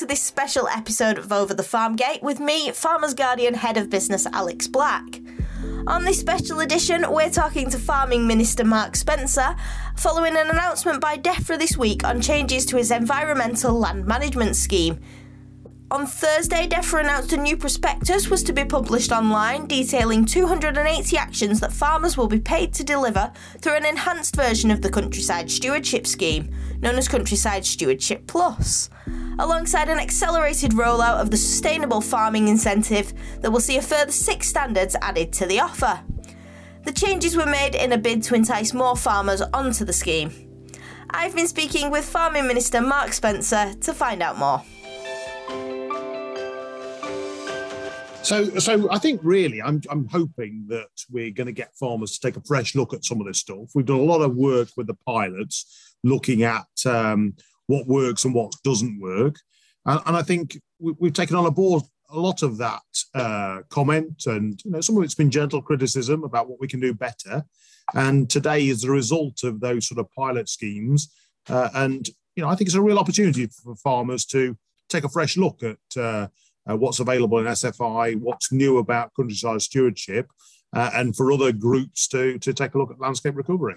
to this special episode of Over the Farm Gate with me, Farmers Guardian Head of Business Alex Black. On this special edition, we're talking to Farming Minister Mark Spencer following an announcement by DEFRA this week on changes to his environmental land management scheme. On Thursday, DEFRA announced a new prospectus was to be published online detailing 280 actions that farmers will be paid to deliver through an enhanced version of the Countryside Stewardship Scheme, known as Countryside Stewardship Plus, alongside an accelerated rollout of the Sustainable Farming Incentive that will see a further six standards added to the offer. The changes were made in a bid to entice more farmers onto the scheme. I've been speaking with Farming Minister Mark Spencer to find out more. So, so I think really, I'm I'm hoping that we're going to get farmers to take a fresh look at some of this stuff. We've done a lot of work with the pilots, looking at um, what works and what doesn't work, and, and I think we, have taken on a board a lot of that uh, comment, and you know, some of it's been gentle criticism about what we can do better. And today is the result of those sort of pilot schemes, uh, and you know, I think it's a real opportunity for farmers to take a fresh look at. Uh, uh, what's available in SFI, what's new about countryside stewardship, uh, and for other groups to to take a look at landscape recovery.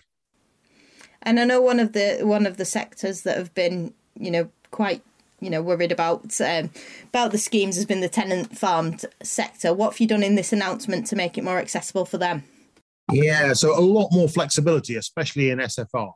And I know one of the one of the sectors that have been, you know, quite you know worried about um, about the schemes has been the tenant farmed sector. What have you done in this announcement to make it more accessible for them? Yeah, so a lot more flexibility, especially in SFI.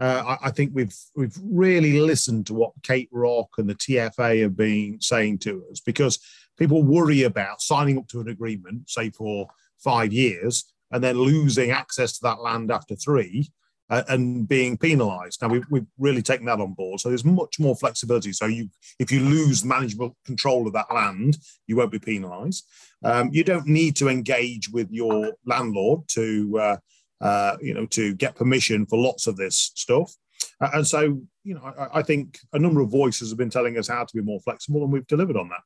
Uh, I, I, think we've we've really listened to what Kate Rock and the TFA have been saying to us because people worry about signing up to an agreement, say for five years, and then losing access to that land after three. Uh, and being penalised. Now we've, we've really taken that on board. So there's much more flexibility. So you, if you lose management control of that land, you won't be penalised. Um, you don't need to engage with your landlord to uh, uh, you know, to get permission for lots of this stuff. And so, you know, I, I, think a number of voices have been telling us how to be more flexible, and we've delivered on that.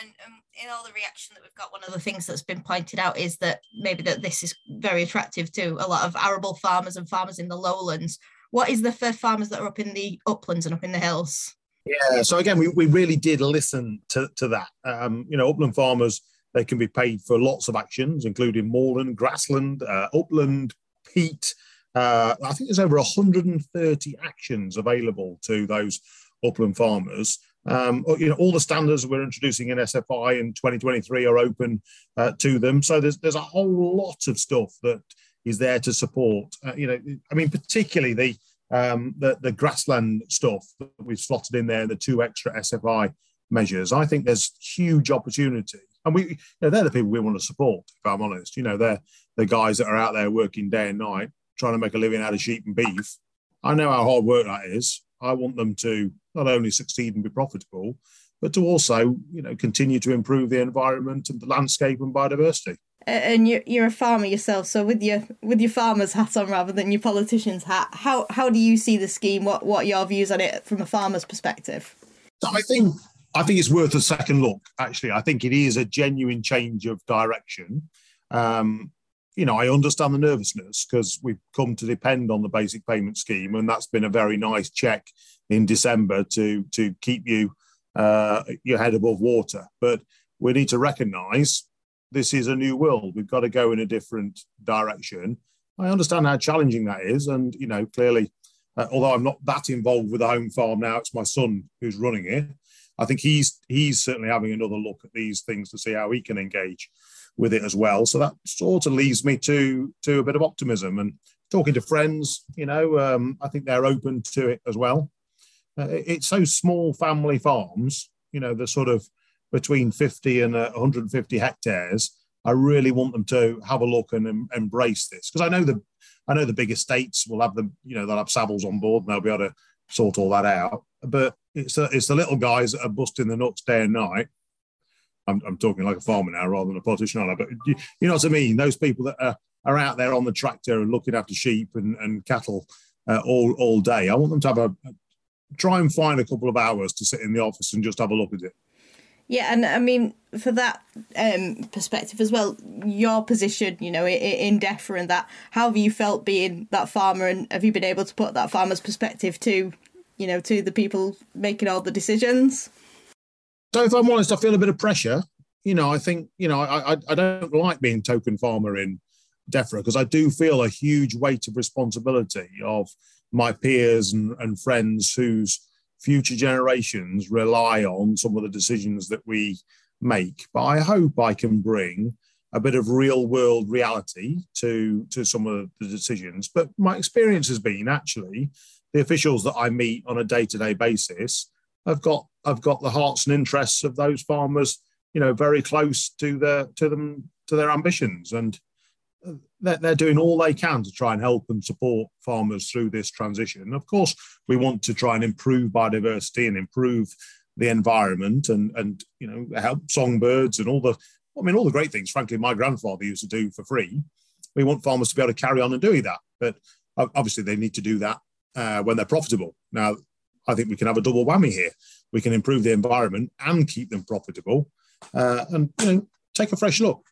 And um, in all the reaction that we've got, one of the things that's been pointed out is that maybe that this is very attractive to a lot of arable farmers and farmers in the lowlands. What is the for farmers that are up in the uplands and up in the hills? Yeah, so again, we, we really did listen to, to that. Um, you know, upland farmers they can be paid for lots of actions, including moorland, grassland, uh, upland, peat. Uh, I think there's over 130 actions available to those upland farmers. Um, you know, all the standards we're introducing in SFI in 2023 are open uh, to them. So there's there's a whole lot of stuff that is there to support. Uh, you know, I mean, particularly the um, the, the grassland stuff that we've slotted in there, the two extra SFI measures. I think there's huge opportunity and we, you know, they're the people we want to support. If I'm honest, you know, they're the guys that are out there working day and night trying to make a living out of sheep and beef. I know how hard work that is. I want them to not only succeed and be profitable, but to also, you know, continue to improve the environment and the landscape and biodiversity. And you're, you're a farmer yourself, so with your with your farmer's hat on rather than your politician's hat, how how do you see the scheme? What what are your views on it from a farmer's perspective? I think I think it's worth a second look. Actually, I think it is a genuine change of direction. Um, you know, I understand the nervousness because we've come to depend on the basic payment scheme, and that's been a very nice check in December to to keep you uh, your head above water. But we need to recognise this is a new world. We've got to go in a different direction. I understand how challenging that is, and you know, clearly, uh, although I'm not that involved with the home farm now, it's my son who's running it. I think he's he's certainly having another look at these things to see how he can engage with it as well. So that sort of leads me to to a bit of optimism and talking to friends. You know, um, I think they're open to it as well. Uh, it's so small family farms. You know, the sort of between 50 and uh, 150 hectares. I really want them to have a look and em- embrace this because I know the I know the big estates will have them. You know, they'll have Savills on board and they'll be able to sort all that out. But it's it's the little guys that are busting the nuts day and night. I'm, I'm talking like a farmer now rather than a politician, but you, you know what I mean? Those people that are, are out there on the tractor and looking after sheep and, and cattle uh, all, all day. I want them to have a, try and find a couple of hours to sit in the office and just have a look at it. Yeah, and I mean, for that um, perspective as well, your position, you know, in, DEFRA and that, how have you felt being that farmer, and have you been able to put that farmer's perspective to you know, to the people making all the decisions? So, if I'm honest, I feel a bit of pressure. You know, I think, you know, I, I, I don't like being token farmer in DEFRA because I do feel a huge weight of responsibility of my peers and, and friends whose future generations rely on some of the decisions that we make. But I hope I can bring a bit of real world reality to, to some of the decisions. But my experience has been actually the officials that I meet on a day to day basis have got I've got the hearts and interests of those farmers, you know, very close to their to them to their ambitions, and they're, doing all they can to try and help and support farmers through this transition. And of course, we want to try and improve biodiversity and improve the environment and and you know help songbirds and all the I mean all the great things. Frankly, my grandfather used to do for free. We want farmers to be able to carry on and doing that, but obviously they need to do that uh, when they're profitable. Now, I think we can have a double whammy here. We can improve the environment and keep them profitable, uh, and you know take a fresh look.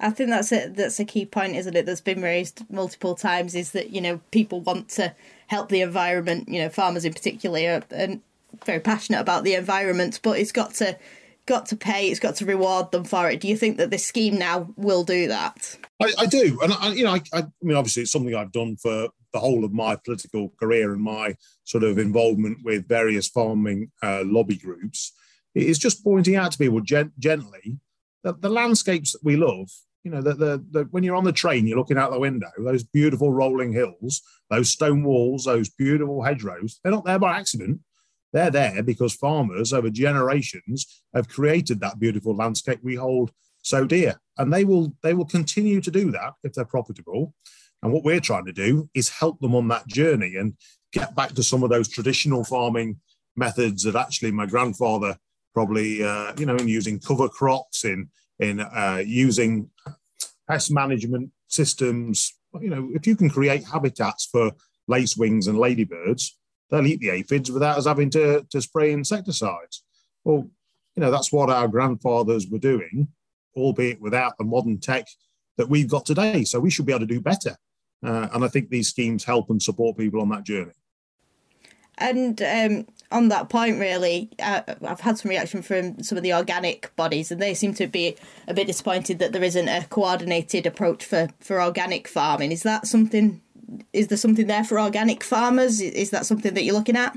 I think that's a that's a key point, isn't it? That's been raised multiple times. Is that you know people want to help the environment. You know, farmers in particular are, are very passionate about the environment, but it's got to got to pay. It's got to reward them for it. Do you think that this scheme now will do that? I, I do, and I, you know, I, I mean, obviously, it's something I've done for the whole of my political career and my sort of involvement with various farming uh, lobby groups. It's just pointing out to people gent- gently the, the landscapes that we love, you know, the, the, the, when you're on the train, you're looking out the window, those beautiful rolling hills, those stone walls, those beautiful hedgerows, they're not there by accident. They're there because farmers over generations have created that beautiful landscape we hold so dear. And they will they will continue to do that if they're profitable. And what we're trying to do is help them on that journey and get back to some of those traditional farming methods that actually my grandfather probably uh, you know in using cover crops in in uh, using pest management systems. You know if you can create habitats for lacewings and ladybirds they'll eat the aphids without us having to, to spray insecticides. Well you know that's what our grandfathers were doing albeit without the modern tech that we've got today. So we should be able to do better. Uh, and i think these schemes help and support people on that journey and um, on that point, really, uh, I've had some reaction from some of the organic bodies, and they seem to be a bit disappointed that there isn't a coordinated approach for, for organic farming. Is that something? Is there something there for organic farmers? Is that something that you're looking at?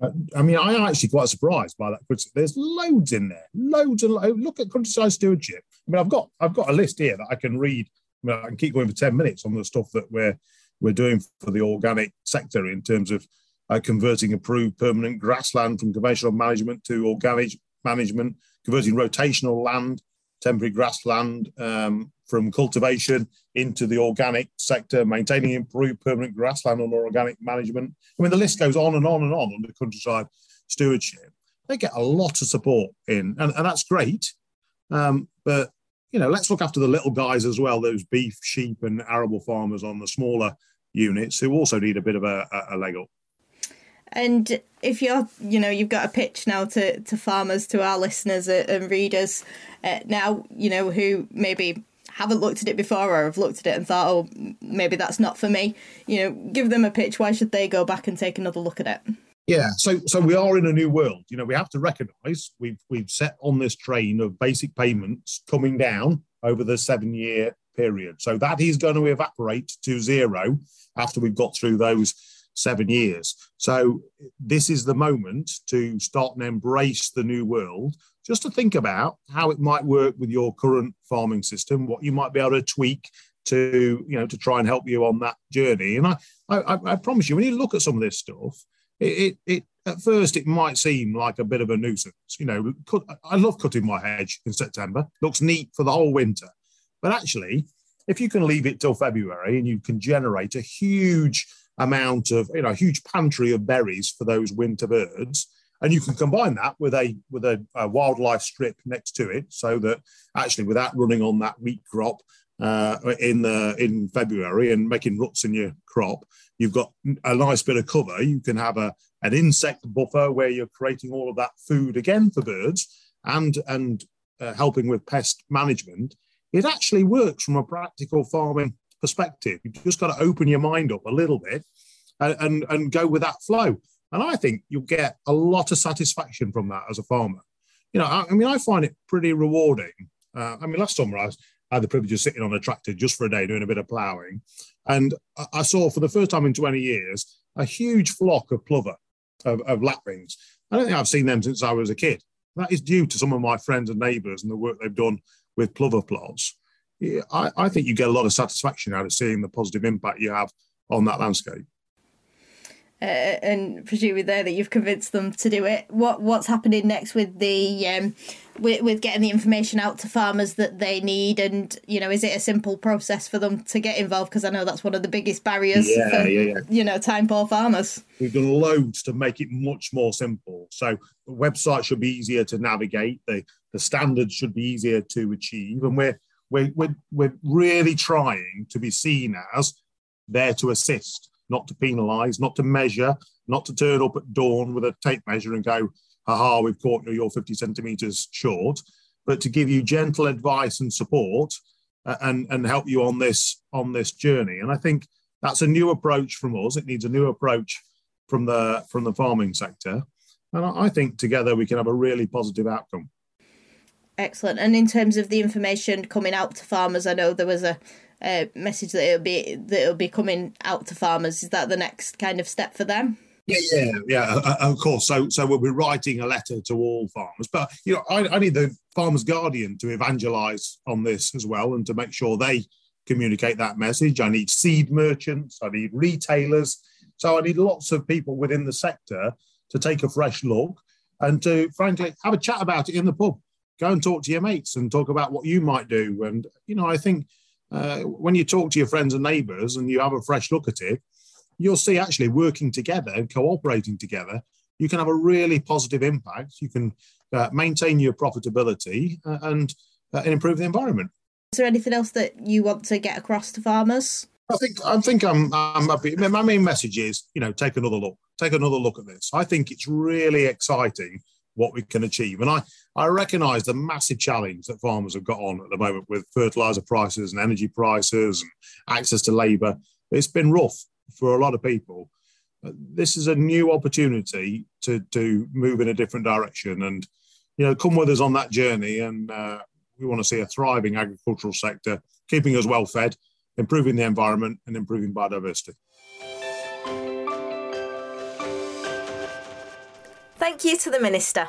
Uh, I mean, I'm actually quite surprised by that. Because There's loads in there, loads and loads. Look at countryside stewardship. I mean, I've got I've got a list here that I can read. I, mean, I can keep going for ten minutes on the stuff that we're we're doing for the organic sector in terms of uh, converting approved permanent grassland from conventional management to organic management, converting rotational land, temporary grassland um, from cultivation into the organic sector, maintaining improved permanent grassland on organic management. I mean, the list goes on and on and on under countryside stewardship. They get a lot of support in, and, and that's great. Um, but you know, let's look after the little guys as well, those beef, sheep, and arable farmers on the smaller units who also need a bit of a, a leg up. And if you're, you know, you've got a pitch now to, to farmers, to our listeners and readers uh, now, you know, who maybe haven't looked at it before or have looked at it and thought, oh, maybe that's not for me. You know, give them a pitch. Why should they go back and take another look at it? Yeah, so so we are in a new world. You know, we have to recognise we've we've set on this train of basic payments coming down over the seven year period. So that is going to evaporate to zero after we've got through those seven years. So this is the moment to start and embrace the new world, just to think about how it might work with your current farming system, what you might be able to tweak to, you know, to try and help you on that journey. And I, I, I promise you, when you look at some of this stuff, it, it, it at first it might seem like a bit of a nuisance. You know, cut, I love cutting my hedge in September. Looks neat for the whole winter, but actually, if you can leave it till February and you can generate a huge amount of, you know, a huge pantry of berries for those winter birds. And you can combine that with a with a, a wildlife strip next to it, so that actually, without running on that wheat crop uh, in the in February and making ruts in your crop, you've got a nice bit of cover. You can have a an insect buffer where you're creating all of that food again for birds and and uh, helping with pest management. It actually works from a practical farming perspective. You've just got to open your mind up a little bit and, and, and go with that flow. And I think you'll get a lot of satisfaction from that as a farmer. You know, I, I mean, I find it pretty rewarding. Uh, I mean, last summer I, was, I, had the privilege of sitting on a tractor just for a day doing a bit of ploughing. And I, I saw for the first time in 20 years a huge flock of plover, of, of lapwings. I don't think I've seen them since I was a kid. That is due to some of my friends and neighbours and the work they've done with plover plots. Yeah, I, I think you get a lot of satisfaction out of seeing the positive impact you have on that landscape uh, and presumably there that you've convinced them to do it. What what's happening next with the um, with, with getting the information out to farmers that they need, and you know, is it a simple process for them to get involved? Because I know that's one of the biggest barriers yeah, for yeah, yeah. you know time poor farmers. We've done loads to make it much more simple. So the website should be easier to navigate. The the standards should be easier to achieve, and we're we're we're, really trying to be seen as there to assist not to penalise, not to measure, not to turn up at dawn with a tape measure and go, aha, we've caught you, you're 50 centimetres short, but to give you gentle advice and support uh, and, and help you on this on this journey. And I think that's a new approach from us. It needs a new approach from the from the farming sector. And I think together we can have a really positive outcome. Excellent. And in terms of the information coming out to farmers, I know there was a uh, message that it'll be that it'll be coming out to farmers. Is that the next kind of step for them? Yeah, yeah, yeah. Of course. So, so we'll be writing a letter to all farmers, but you know, I, I need the Farmers Guardian to evangelise on this as well, and to make sure they communicate that message. I need seed merchants. I need retailers. So I need lots of people within the sector to take a fresh look and to, frankly, have a chat about it in the pub. Go and talk to your mates and talk about what you might do. And you know, I think uh, when you talk to your friends and neighbours and you have a fresh look at it, you'll see actually working together and cooperating together, you can have a really positive impact. You can uh, maintain your profitability uh, and, uh, and improve the environment. Is there anything else that you want to get across to farmers? I think I think I'm I'm happy. My main message is, you know, take another look. Take another look at this. I think it's really exciting what we can achieve. And I, I recognise the massive challenge that farmers have got on at the moment with fertiliser prices and energy prices and access to labour. It's been rough for a lot of people. This is a new opportunity to, to move in a different direction and, you know, come with us on that journey. And uh, we want to see a thriving agricultural sector, keeping us well fed, improving the environment and improving biodiversity. Thank you to the Minister.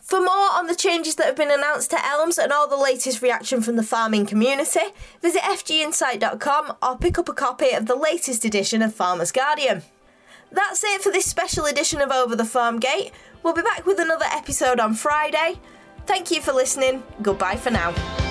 For more on the changes that have been announced to Elms and all the latest reaction from the farming community, visit fginsight.com or pick up a copy of the latest edition of Farmer's Guardian. That's it for this special edition of Over the Farm Gate. We'll be back with another episode on Friday. Thank you for listening. Goodbye for now.